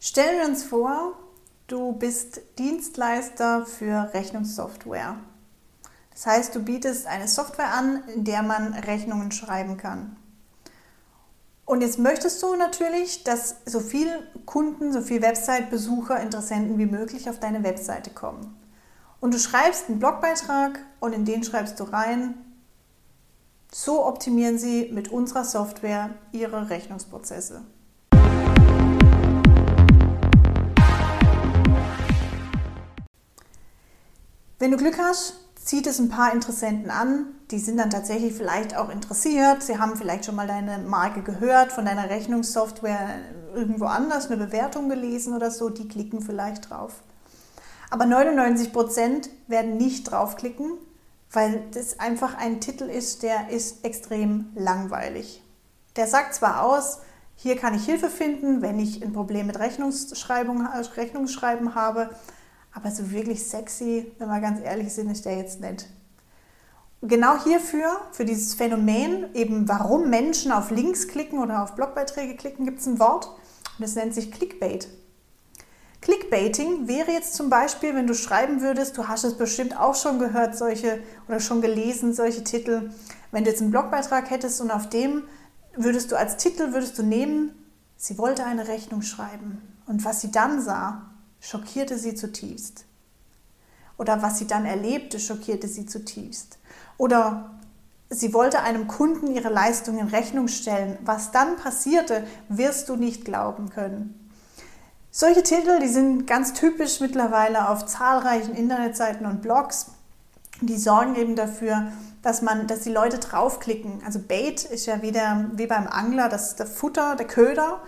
Stellen wir uns vor, du bist Dienstleister für Rechnungssoftware. Das heißt, du bietest eine Software an, in der man Rechnungen schreiben kann. Und jetzt möchtest du natürlich, dass so viele Kunden, so viele Website-Besucher, Interessenten wie möglich auf deine Webseite kommen. Und du schreibst einen Blogbeitrag und in den schreibst du rein, so optimieren sie mit unserer Software ihre Rechnungsprozesse. Wenn du Glück hast, zieht es ein paar Interessenten an. Die sind dann tatsächlich vielleicht auch interessiert. Sie haben vielleicht schon mal deine Marke gehört, von deiner Rechnungssoftware irgendwo anders eine Bewertung gelesen oder so. Die klicken vielleicht drauf. Aber 99 Prozent werden nicht draufklicken, weil das einfach ein Titel ist, der ist extrem langweilig. Der sagt zwar aus, hier kann ich Hilfe finden, wenn ich ein Problem mit Rechnungsschreibung, Rechnungsschreiben habe, aber so wirklich sexy, wenn wir ganz ehrlich sind, ist der jetzt nicht. Genau hierfür, für dieses Phänomen, eben warum Menschen auf Links klicken oder auf Blogbeiträge klicken, gibt es ein Wort und das nennt sich Clickbait. Clickbaiting wäre jetzt zum Beispiel, wenn du schreiben würdest, du hast es bestimmt auch schon gehört, solche oder schon gelesen, solche Titel. Wenn du jetzt einen Blogbeitrag hättest und auf dem würdest du als Titel würdest du nehmen, sie wollte eine Rechnung schreiben. Und was sie dann sah, schockierte sie zutiefst. Oder was sie dann erlebte, schockierte sie zutiefst. Oder sie wollte einem Kunden ihre Leistung in Rechnung stellen. Was dann passierte, wirst du nicht glauben können. Solche Titel, die sind ganz typisch mittlerweile auf zahlreichen Internetseiten und Blogs. Die sorgen eben dafür, dass man, dass die Leute draufklicken. Also Bait ist ja wieder wie beim Angler, das der Futter, der Köder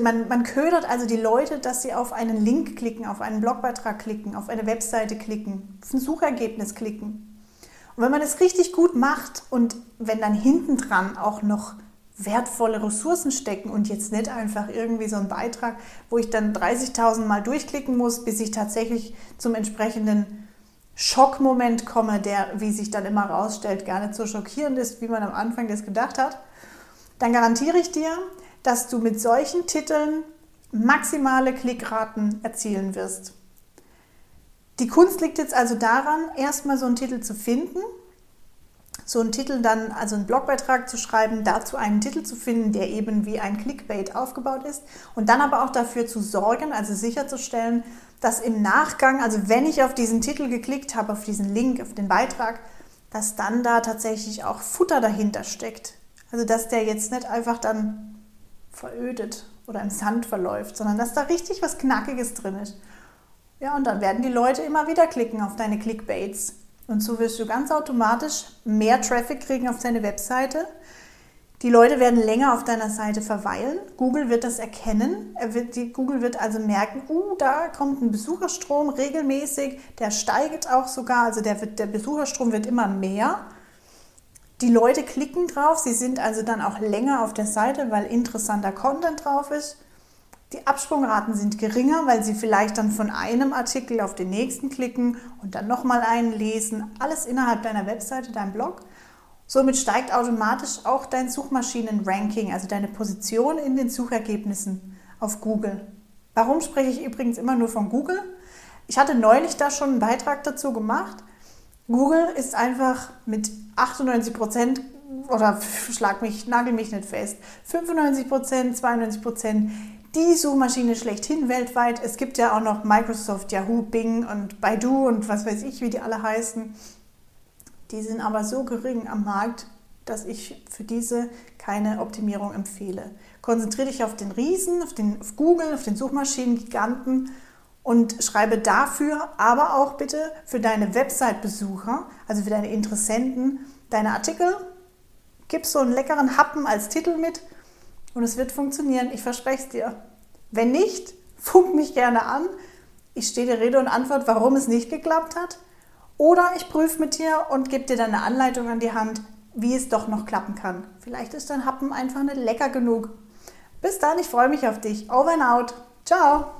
man, man ködert also die Leute, dass sie auf einen Link klicken, auf einen Blogbeitrag klicken, auf eine Webseite klicken, auf ein Suchergebnis klicken. Und wenn man es richtig gut macht und wenn dann hinten dran auch noch wertvolle Ressourcen stecken und jetzt nicht einfach irgendwie so ein Beitrag, wo ich dann 30.000 Mal durchklicken muss, bis ich tatsächlich zum entsprechenden Schockmoment komme, der, wie sich dann immer rausstellt, gar nicht so schockierend ist, wie man am Anfang das gedacht hat, dann garantiere ich dir, dass du mit solchen Titeln maximale Klickraten erzielen wirst. Die Kunst liegt jetzt also daran, erstmal so einen Titel zu finden, so einen Titel dann, also einen Blogbeitrag zu schreiben, dazu einen Titel zu finden, der eben wie ein Clickbait aufgebaut ist und dann aber auch dafür zu sorgen, also sicherzustellen, dass im Nachgang, also wenn ich auf diesen Titel geklickt habe, auf diesen Link, auf den Beitrag, dass dann da tatsächlich auch Futter dahinter steckt. Also dass der jetzt nicht einfach dann verödet oder im Sand verläuft, sondern dass da richtig was Knackiges drin ist. Ja, und dann werden die Leute immer wieder klicken auf deine Clickbaits. Und so wirst du ganz automatisch mehr Traffic kriegen auf deine Webseite. Die Leute werden länger auf deiner Seite verweilen. Google wird das erkennen. Wird, die, Google wird also merken, uh, da kommt ein Besucherstrom regelmäßig, der steigt auch sogar, also der, wird, der Besucherstrom wird immer mehr. Die Leute klicken drauf, sie sind also dann auch länger auf der Seite, weil interessanter Content drauf ist. Die Absprungraten sind geringer, weil sie vielleicht dann von einem Artikel auf den nächsten klicken und dann nochmal einen lesen. Alles innerhalb deiner Webseite, dein Blog. Somit steigt automatisch auch dein Suchmaschinen-Ranking, also deine Position in den Suchergebnissen auf Google. Warum spreche ich übrigens immer nur von Google? Ich hatte neulich da schon einen Beitrag dazu gemacht. Google ist einfach mit 98 Prozent oder schlag mich, nagel mich nicht fest, 95 Prozent, 92 Prozent die Suchmaschine schlechthin weltweit. Es gibt ja auch noch Microsoft, Yahoo, Bing und Baidu und was weiß ich, wie die alle heißen. Die sind aber so gering am Markt, dass ich für diese keine Optimierung empfehle. Konzentriere dich auf den Riesen, auf, den, auf Google, auf den Suchmaschinen-Giganten und schreibe dafür, aber auch bitte für deine Website-Besucher, also für deine Interessenten, deine Artikel. Gib so einen leckeren Happen als Titel mit und es wird funktionieren. Ich verspreche es dir. Wenn nicht, funk mich gerne an. Ich stehe dir Rede und Antwort, warum es nicht geklappt hat. Oder ich prüfe mit dir und gebe dir dann eine Anleitung an die Hand, wie es doch noch klappen kann. Vielleicht ist dein Happen einfach nicht lecker genug. Bis dann, ich freue mich auf dich. Over and out. Ciao.